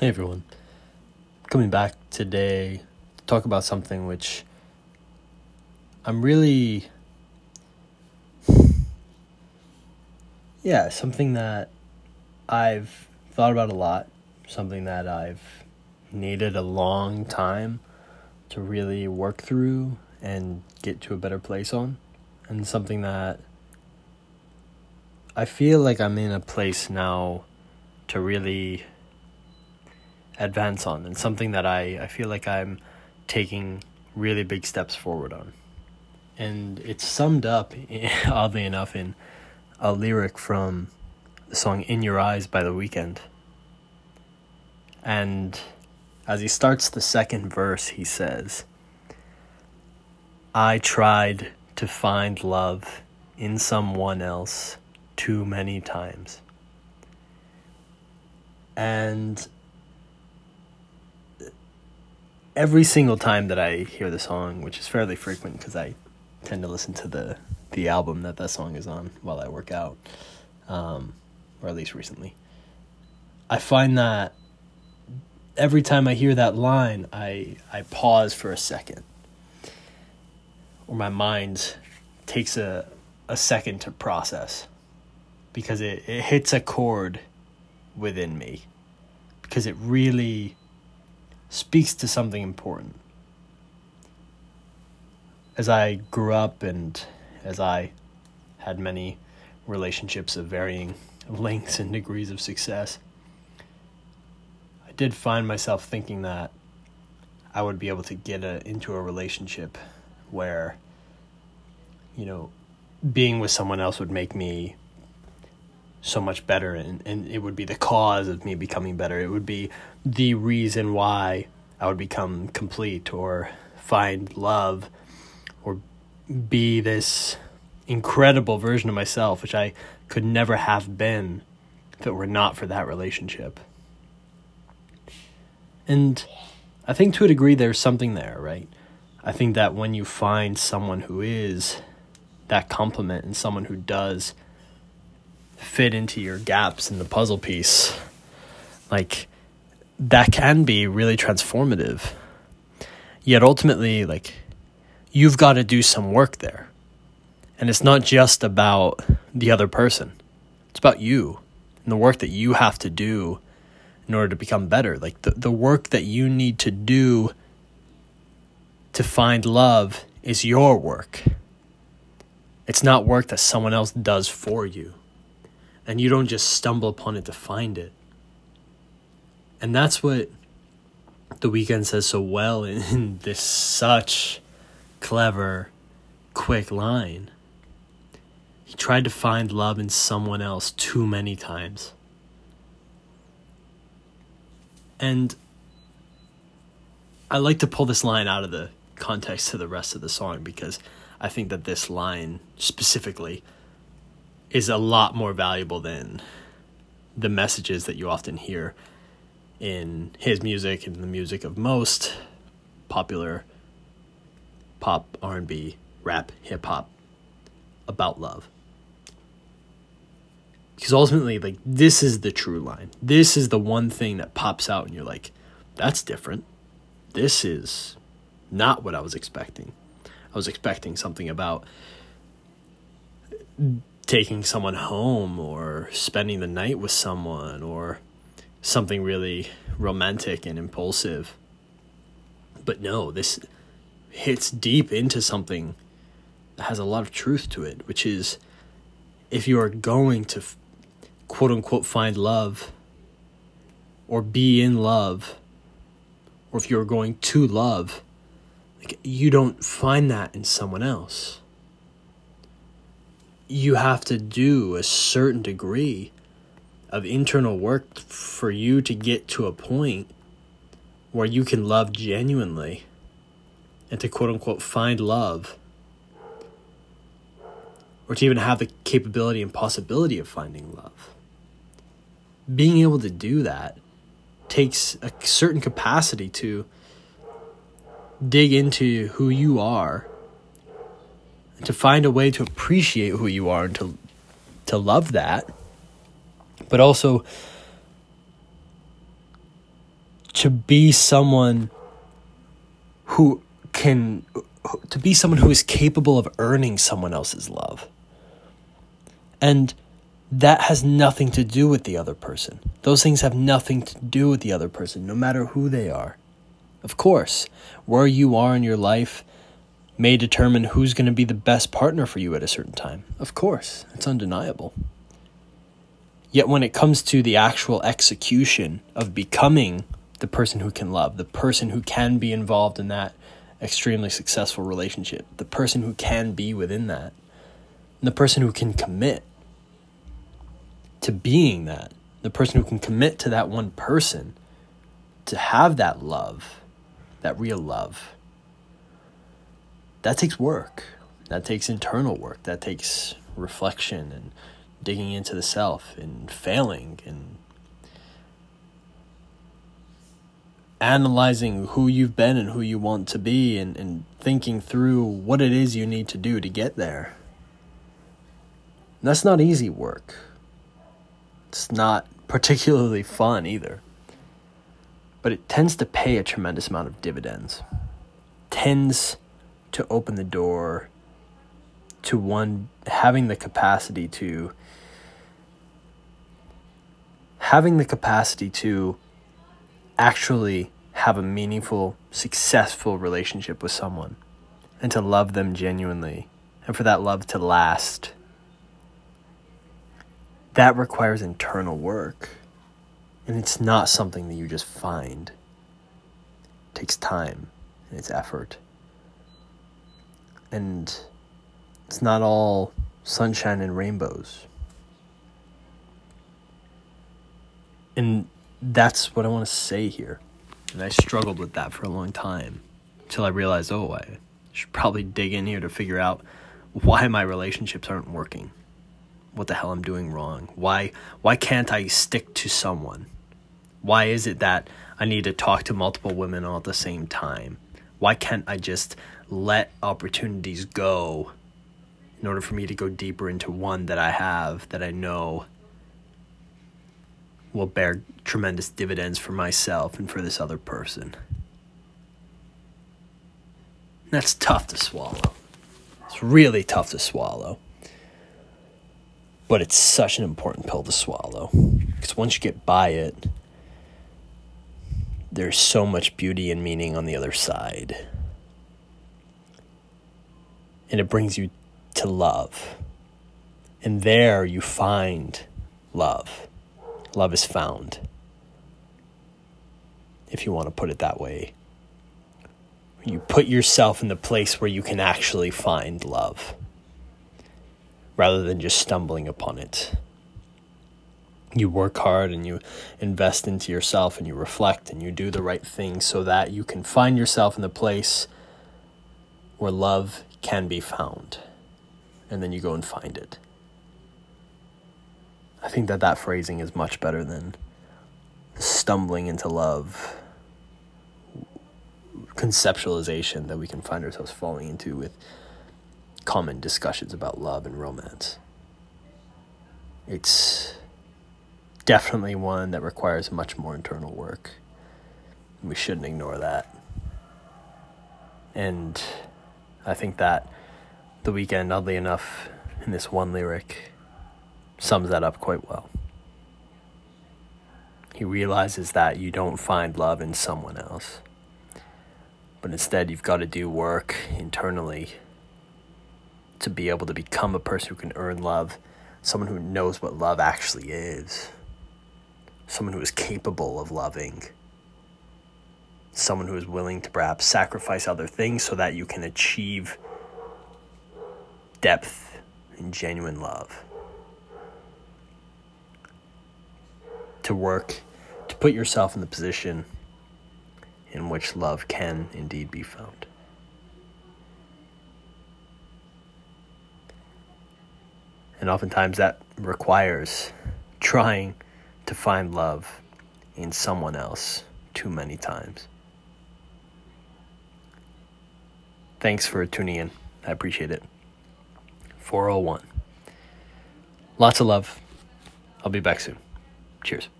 Hey everyone. Coming back today to talk about something which I'm really. Yeah, something that I've thought about a lot, something that I've needed a long time to really work through and get to a better place on, and something that I feel like I'm in a place now to really advance on and something that I, I feel like I'm taking really big steps forward on. And it's summed up, oddly enough, in a lyric from the song In Your Eyes by The Weeknd. And as he starts the second verse, he says, I tried to find love in someone else too many times. And every single time that I hear the song, which is fairly frequent because I tend to listen to the the album that that song is on while I work out, um, or at least recently, I find that every time I hear that line, I I pause for a second, or my mind takes a a second to process, because it, it hits a chord within me, because it really speaks to something important. As I grew up and as I had many relationships of varying lengths and degrees of success, I did find myself thinking that I would be able to get a, into a relationship where, you know, being with someone else would make me so much better and, and it would be the cause of me becoming better. It would be the reason why I would become complete or find love or be this incredible version of myself, which I could never have been if it were not for that relationship. And I think to a degree there's something there, right? I think that when you find someone who is that complement and someone who does fit into your gaps in the puzzle piece, like that can be really transformative. Yet ultimately, like you've got to do some work there. And it's not just about the other person. It's about you and the work that you have to do in order to become better. Like the, the work that you need to do to find love is your work. It's not work that someone else does for you and you don't just stumble upon it to find it. And that's what the Weeknd says so well in, in this such clever, quick line. He tried to find love in someone else too many times. And I like to pull this line out of the context to the rest of the song because I think that this line specifically is a lot more valuable than the messages that you often hear in his music and the music of most popular pop, R&B, rap, hip hop about love. Because ultimately like this is the true line. This is the one thing that pops out and you're like that's different. This is not what I was expecting. I was expecting something about taking someone home or spending the night with someone or something really romantic and impulsive. But no, this hits deep into something that has a lot of truth to it, which is if you are going to quote unquote find love or be in love, or if you're going to love, like you don't find that in someone else you have to do a certain degree of internal work for you to get to a point where you can love genuinely and to quote unquote find love or to even have the capability and possibility of finding love. Being able to do that takes a certain capacity to dig into who you are to find a way to appreciate who you are and to to love that but also to be someone who can to be someone who is capable of earning someone else's love. And that has nothing to do with the other person. Those things have nothing to do with the other person, no matter who they are. Of course, where you are in your life may determine who's going to be the best partner for you at a certain time. Of course, it's undeniable. Yet when it comes to the actual execution of becoming the person who can love, the person who can be involved in that extremely successful relationship, the person who can be within that, the person who can commit to being that, the person who can commit to that one person, to have that love, that real love. That takes work. That takes internal work. That takes reflection and digging into the self and failing and analyzing who you've been and who you want to be and, and thinking through what it is you need to do to get there. That's not easy work. It's not particularly fun either. But it tends to pay a tremendous amount of dividends. Tends to open the door to one having the capacity to having the capacity to actually have a meaningful, successful relationship with someone and to love them genuinely and for that love to last. That requires internal work. And it's not something that you just find. It takes time and it's effort. And it's not all sunshine and rainbows. And that's what I want to say here. And I struggled with that for a long time until I realized, oh, I should probably dig in here to figure out why my relationships aren't working. What the hell I'm doing wrong? Why why can't I stick to someone? Why is it that I need to talk to multiple women all at the same time? Why can't I just let opportunities go in order for me to go deeper into one that I have that I know will bear tremendous dividends for myself and for this other person. That's tough to swallow. It's really tough to swallow. But it's such an important pill to swallow. Because once you get by it, there's so much beauty and meaning on the other side. And it brings you to love. And there you find love love is found. If you want to put it that way. You put yourself in the place where you can actually find love rather than just stumbling upon it. You work hard and you invest into yourself and you reflect and you do the right thing so that you can find yourself in the place where love can be found. And then you go and find it. I think that that phrasing is much better than stumbling into love conceptualization that we can find ourselves falling into with common discussions about love and romance. It's definitely one that requires much more internal work. We shouldn't ignore that. And I think that the Weeknd, oddly enough, in this one lyric, sums that up quite well. He realizes that you don't find love in someone else, but instead you've got to do work internally to be able to become a person who can earn love, someone who knows what love actually is, someone who is capable of loving, someone who is willing to perhaps sacrifice other things so that you can achieve depth and genuine love. to work to put yourself in the position in which love can indeed be found. And oftentimes that requires trying to find love in someone else too many times. Thanks for tuning in. I appreciate it. 401. Lots of love. I'll be back soon. Cheers.